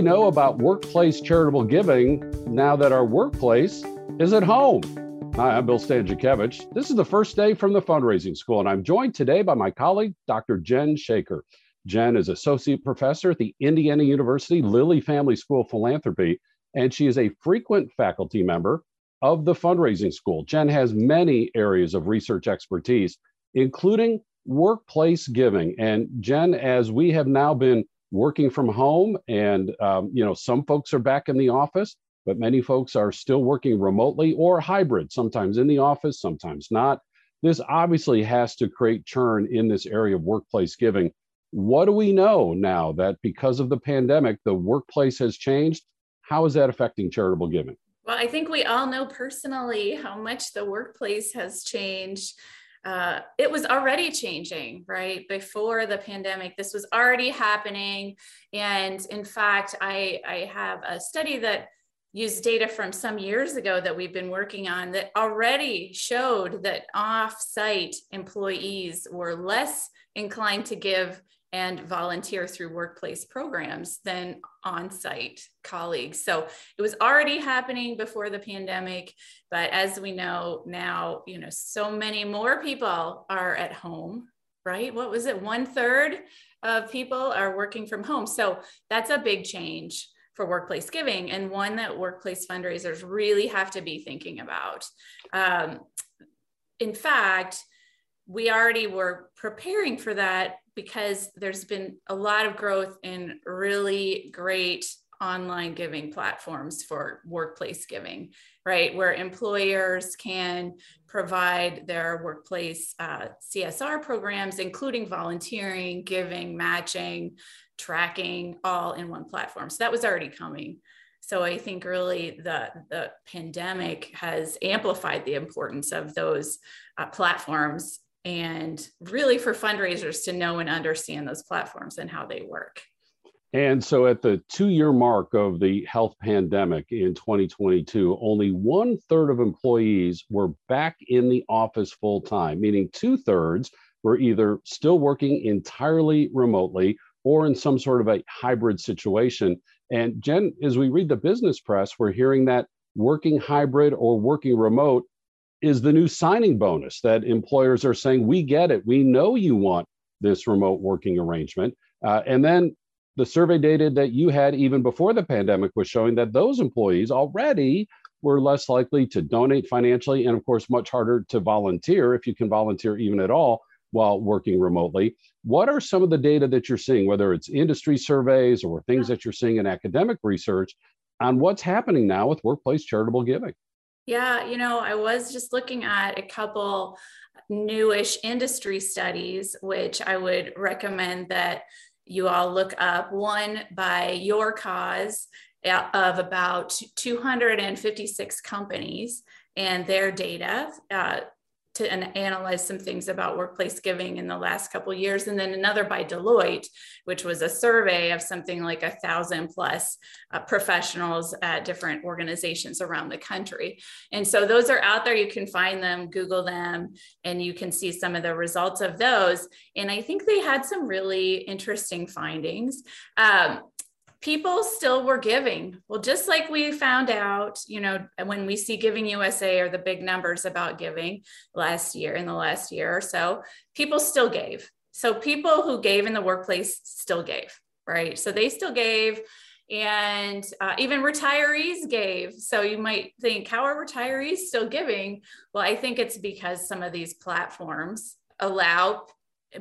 we know about workplace charitable giving now that our workplace is at home? Hi, I'm Bill Stanczykiewicz. This is the first day from the fundraising school, and I'm joined today by my colleague, Dr. Jen Shaker. Jen is associate professor at the Indiana University Lilly Family School of Philanthropy, and she is a frequent faculty member of the fundraising school. Jen has many areas of research expertise, including workplace giving. And Jen, as we have now been working from home, and um, you know, some folks are back in the office, but many folks are still working remotely or hybrid, sometimes in the office, sometimes not. This obviously has to create churn in this area of workplace giving. What do we know now that because of the pandemic, the workplace has changed? How is that affecting charitable giving? Well, I think we all know personally how much the workplace has changed uh, it was already changing, right? Before the pandemic, this was already happening. And in fact, I, I have a study that used data from some years ago that we've been working on that already showed that off-site employees were less inclined to give and volunteer through workplace programs than on-site colleagues. So it was already happening before the pandemic, but as we know now, you know, so many more people are at home, right? What was it? One third of people are working from home. So that's a big change for workplace giving and one that workplace fundraisers really have to be thinking about. Um, in fact, we already were preparing for that because there's been a lot of growth in really great online giving platforms for workplace giving, right? Where employers can provide their workplace uh, CSR programs, including volunteering, giving, matching, tracking, all in one platform. So that was already coming. So I think really the, the pandemic has amplified the importance of those uh, platforms and really for fundraisers to know and understand those platforms and how they work. And so at the two year mark of the health pandemic in 2022, only one third of employees were back in the office full time, meaning two thirds were either still working entirely remotely or in some sort of a hybrid situation. And Jen, as we read the business press, we're hearing that working hybrid or working remote is the new signing bonus that employers are saying, we get it. We know you want this remote working arrangement. Uh, and then the survey data that you had even before the pandemic was showing that those employees already were less likely to donate financially and, of course, much harder to volunteer if you can volunteer even at all while working remotely. What are some of the data that you're seeing, whether it's industry surveys or things that you're seeing in academic research, on what's happening now with workplace charitable giving? Yeah, you know, I was just looking at a couple newish industry studies, which I would recommend that you all look up. One by YourCause uh, of about 256 companies and their data. Uh, to an, analyze some things about workplace giving in the last couple years. And then another by deloitte which was a survey of something like a thousand plus uh, professionals at different organizations around the country. And so those are out there. You can find them google them and you can see some of the results of those. And i think they had some really interesting findings. Um, people still were giving. Well, just like we found out, you know, when we see Giving USA or the big numbers about giving last year, in the last year or so, people still gave. So people who gave in the workplace still gave, right? So they still gave. And uh, even retirees gave. So you might think, how are retirees still giving? Well, I think it's because some of these platforms allow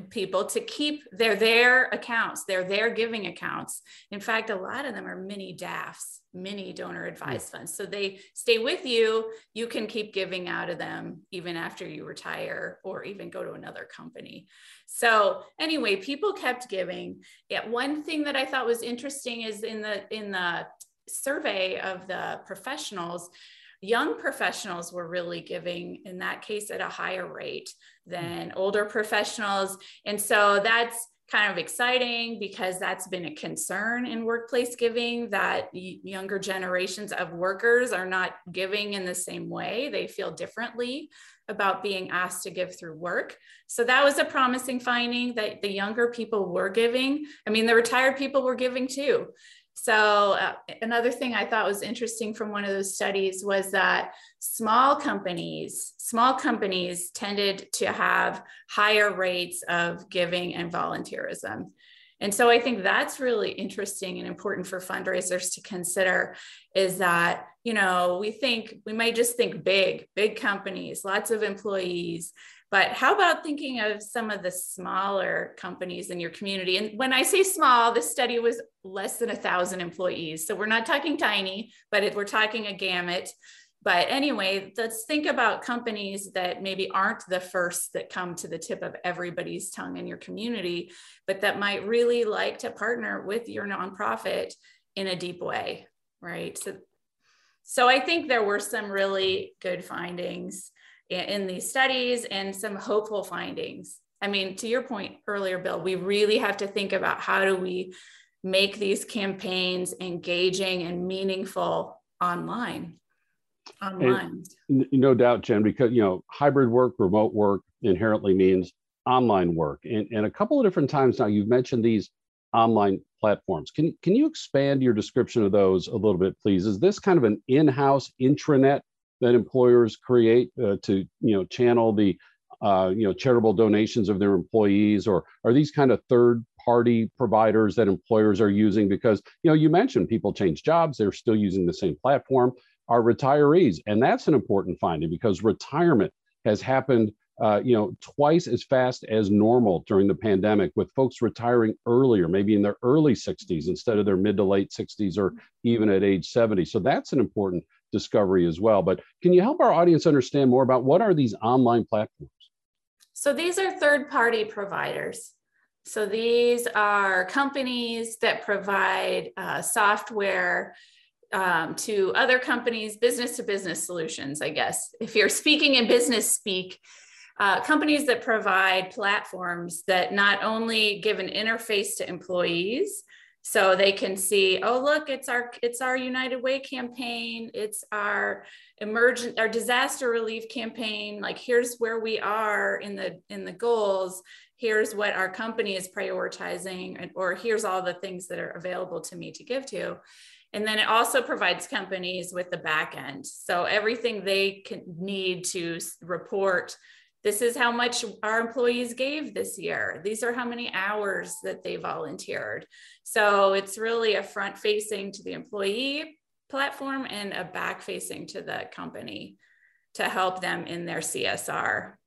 people to keep their their accounts their their giving accounts. In fact a lot of them are mini dafs mini donor hmm. advised funds. So they stay with you. You can keep giving out of them even after you retire or even go to another company. So anyway people kept giving. Yeah one thing that i thought was interesting is in the in the survey of the professionals young professionals were really giving in that case at a higher rate than mm. older professionals. And so that's kind of exciting because that's been a concern in workplace giving that younger generations of workers are not giving in the same way. They feel differently about being asked to give through work. So that was a promising finding that the younger people were giving. I mean, the retired people were giving too. So, uh, another thing I thought was interesting from one of those studies was that small companies, small companies tended to have higher rates of giving and volunteerism. And so I think that's really interesting and important for fundraisers to consider is that, you know, we think we might just think big, big companies, lots of employees, but how about thinking of some of the smaller companies in your community? And when I say small, this study was less than a thousand employees. So we're not talking tiny, but it, we're talking a gamut. But anyway, let's think about companies that maybe aren't the first that come to the tip of everybody's tongue in your community, but that might really like to partner with your nonprofit in a deep way, right? So, so I think there were some really good findings in these studies and some hopeful findings. I mean, to your point earlier, Bill, we really have to think about how do we make these campaigns engaging and meaningful online. Online. And no doubt, Jen, because you know, hybrid work, remote work inherently means online work. And, and a couple of different times now you've mentioned these online platforms. Can, can you expand your description of those a little bit, please? Is this kind of an in-house intranet that employers create uh, to you know channel the uh, you know charitable donations of their employees or are these kind of third party providers that employers are using because you know you mentioned people change jobs they're still using the same platform are retirees and that's an important finding because retirement has happened uh, you know twice as fast as normal during the pandemic with folks retiring earlier maybe in their early 60s instead of their mid to late 60s or even at age 70 so that's an important discovery as well. But can you help our audience understand more about what are these online platforms? So these are third party providers. So these are companies that provide uh, software um, to other companies, business to business solutions, I guess. If you're speaking in business speak, uh, companies that provide platforms that not only give an interface to employees, so they can see oh look it's our it's our united way campaign it's our emergent our disaster relief campaign like here's where we are in the in the goals here's what our company is prioritizing or here's all the things that are available to me to give to and then it also provides companies with the back end so everything they can need to report this is how much our employees gave this year. These are how many hours that they volunteered. So it's really a front facing to the employee platform and a back facing to the company to help them in their CSR.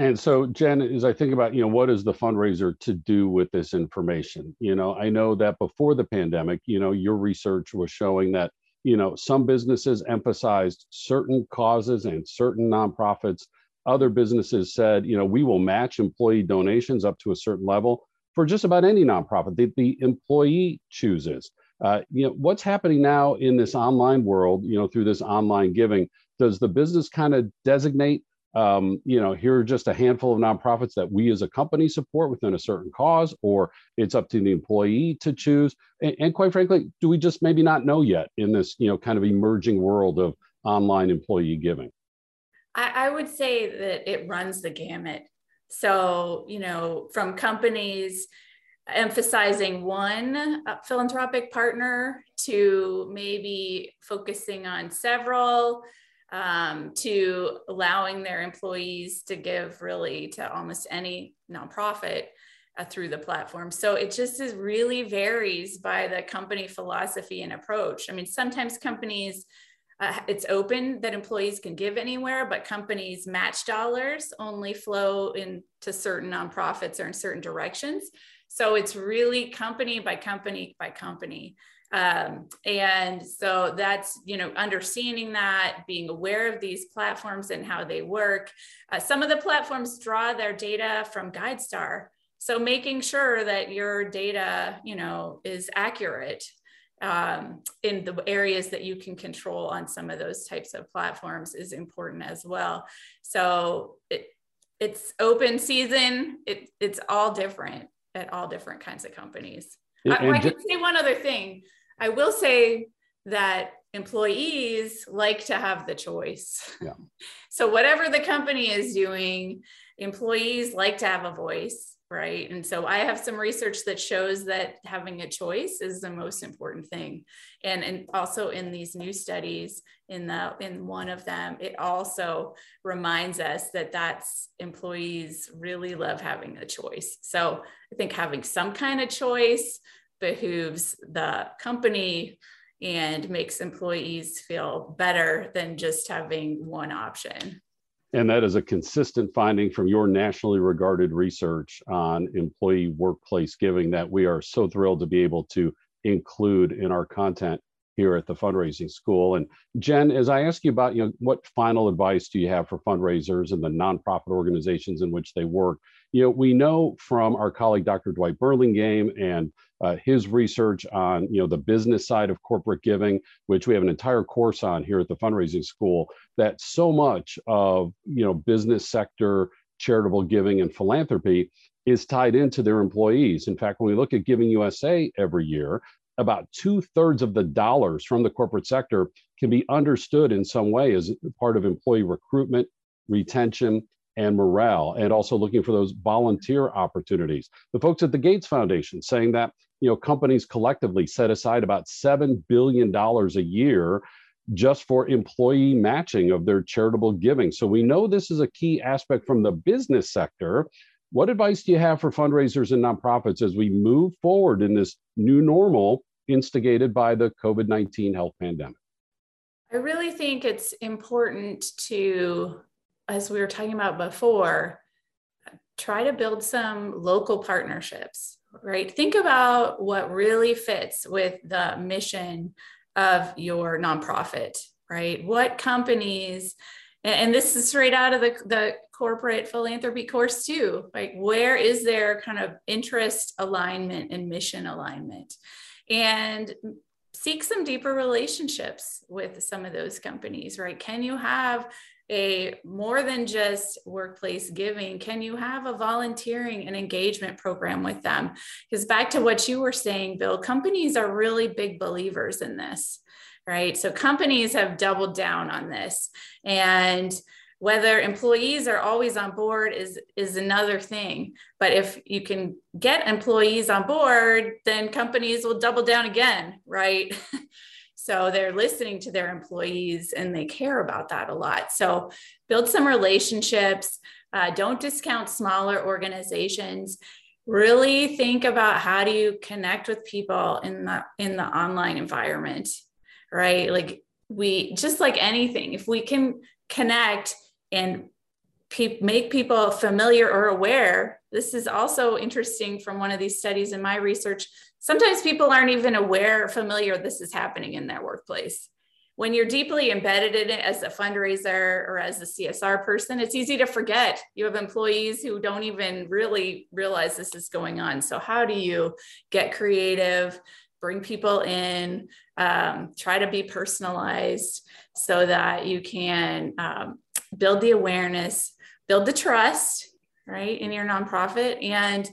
And so, Jen, as I think about, you know, what is the fundraiser to do with this information? You know, I know that before the pandemic, you know, your research was showing that, you know, some businesses emphasized certain causes and certain nonprofits other businesses said, you know, we will match employee donations up to a certain level for just about any nonprofit that the employee chooses. Uh, you know, what's happening now in this online world, you know, through this online giving, does the business kind of designate, um, you know, here are just a handful of nonprofits that we as a company support within a certain cause, or it's up to the employee to choose? And, and quite frankly, do we just maybe not know yet in this, you know, kind of emerging world of online employee giving? I, I would say that it runs the gamut. So, you know, from companies emphasizing one philanthropic partner to maybe focusing on several um, to allowing their employees to give really to almost any nonprofit uh, through the platform. So it just is really varies by the company philosophy and approach. I mean, sometimes companies uh, it's open that employees can give anywhere, but companies match dollars only flow into certain nonprofits or in certain directions. So it's really company by company by company. Um, and so that's, you know, understanding that, being aware of these platforms and how they work. Uh, some of the platforms draw their data from GuideStar. So making sure that your data, you know, is accurate um, in the areas that you can control on some of those types of platforms is important as well. So it, it's open season. It, it's all different at all different kinds of companies. I, I can say one other thing. I will say that employees like to have the choice. Yeah. So whatever the company is doing, employees like to have a voice right? And so I have some research that shows that having a choice is the most important thing. And, and also in these new studies, in the in one of them, it also reminds us that that's employees really love having a choice. So I think having some kind of choice behooves the company and makes employees feel better than just having one option. And that is a consistent finding from your nationally regarded research on employee workplace giving that we are so thrilled to be able to include in our content here at the fundraising school. And Jen, as I ask you about, you know, what final advice do you have for fundraisers and the nonprofit organizations in which they work? You know, we know from our colleague Dr. Dwight Burlingame and uh, his research on you know the business side of corporate giving, which we have an entire course on here at the fundraising school, that so much of you know business sector charitable giving and philanthropy is tied into their employees. In fact, when we look at Giving USA every year, about two thirds of the dollars from the corporate sector can be understood in some way as part of employee recruitment, retention, and morale, and also looking for those volunteer opportunities. The folks at the Gates Foundation saying that you know companies collectively set aside about seven billion dollars a year just for employee matching of their charitable giving. So we know this is a key aspect from the business sector. What advice do you have for fundraisers and nonprofits as we move forward in this new normal instigated by the COVID 19 health pandemic? I really think it's important to as we were talking about before, try to build some local partnerships, right? Think about what really fits with the mission of your nonprofit, right? What companies, and this is straight out of the, the corporate philanthropy course too, like where is there kind of interest alignment and mission alignment? And seek some deeper relationships with some of those companies, right? Can you have a more than just workplace giving can you have a volunteering and engagement program with them? Because back to what you were saying bill companies are really big believers in this right? So companies have doubled down on this. And whether employees are always on board is is another thing. But if you can get employees on board then companies will double down again right So they're listening to their employees and they care about that a lot. So build some relationships. Uh, don't discount smaller organizations. Really think about how do you connect with people in the in the online environment, right? Like we just like anything, if we can connect and pe- make people familiar or aware. This is also interesting from one of these studies in my research sometimes people aren't even aware, familiar this is happening in their workplace. When you're deeply embedded in it as a fundraiser or as a CSR person, it's easy to forget. You have employees who don't even really realize this is going on. So, how do you get creative, bring people in, um, try to be personalized so that you can um, build the awareness, build the trust, right, in your nonprofit and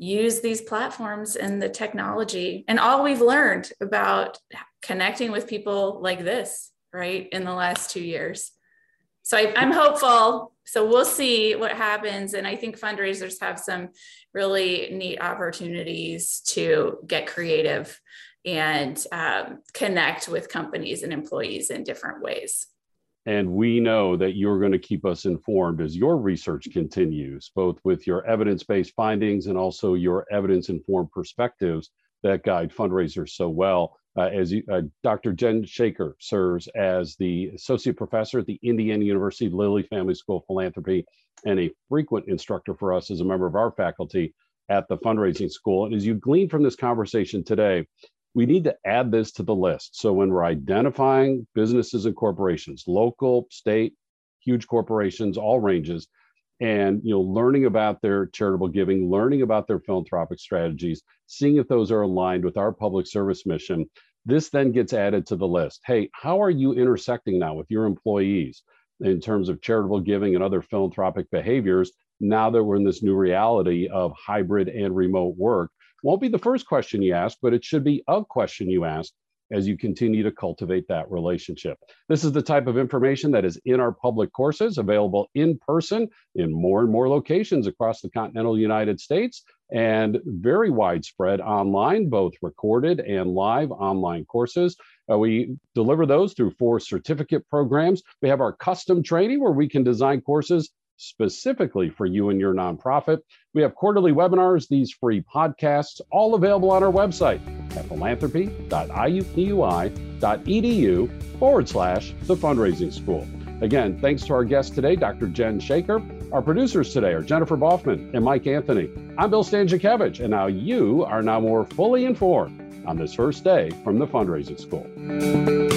use these platforms and the technology and all we've learned about connecting with people like this, right, in the last two years. So I, am hopeful. So we'll see what happens. And I think fundraisers have some really neat opportunities to get creative and um, connect with companies and employees in different ways. And we know that you're going to keep us informed as your research continues, both with your evidence based findings and also your evidence informed perspectives that guide fundraisers so well. Uh, as you, uh, Dr. Jen Shaker serves as the associate professor at the Indiana University Lilly Family School of Philanthropy and a frequent instructor for us as a member of our faculty at the fundraising school. And as you glean from this conversation today, we need to add this to the list. So when we're identifying businesses and corporations, local, state, huge corporations, all ranges, and you know, learning about their charitable giving, learning about their philanthropic strategies, seeing if those are aligned with our public service mission, this then gets added to the list. Hey, how are you intersecting now with your employees in terms of charitable giving and other philanthropic behaviors now that we're in this new reality of hybrid and remote work? Won't be the first question you ask, but it should be a question you ask as you continue to cultivate that relationship. This is the type of information that is in our public courses, available in person in more and more locations across the continental United States and very widespread online, both recorded and live online courses. Uh, we deliver those through four certificate programs. We have our custom training where we can design courses specifically for you and your nonprofit. We have quarterly webinars, these free podcasts, all available on our website at philanthropy.iupui.edu forward slash the fundraising school. Again, thanks to our guest today, Dr. Jen Shaker. Our producers today are Jennifer Boffman and Mike Anthony. I'm Bill Stanczykiewicz, and now you are now more fully informed on this first day from the fundraising school.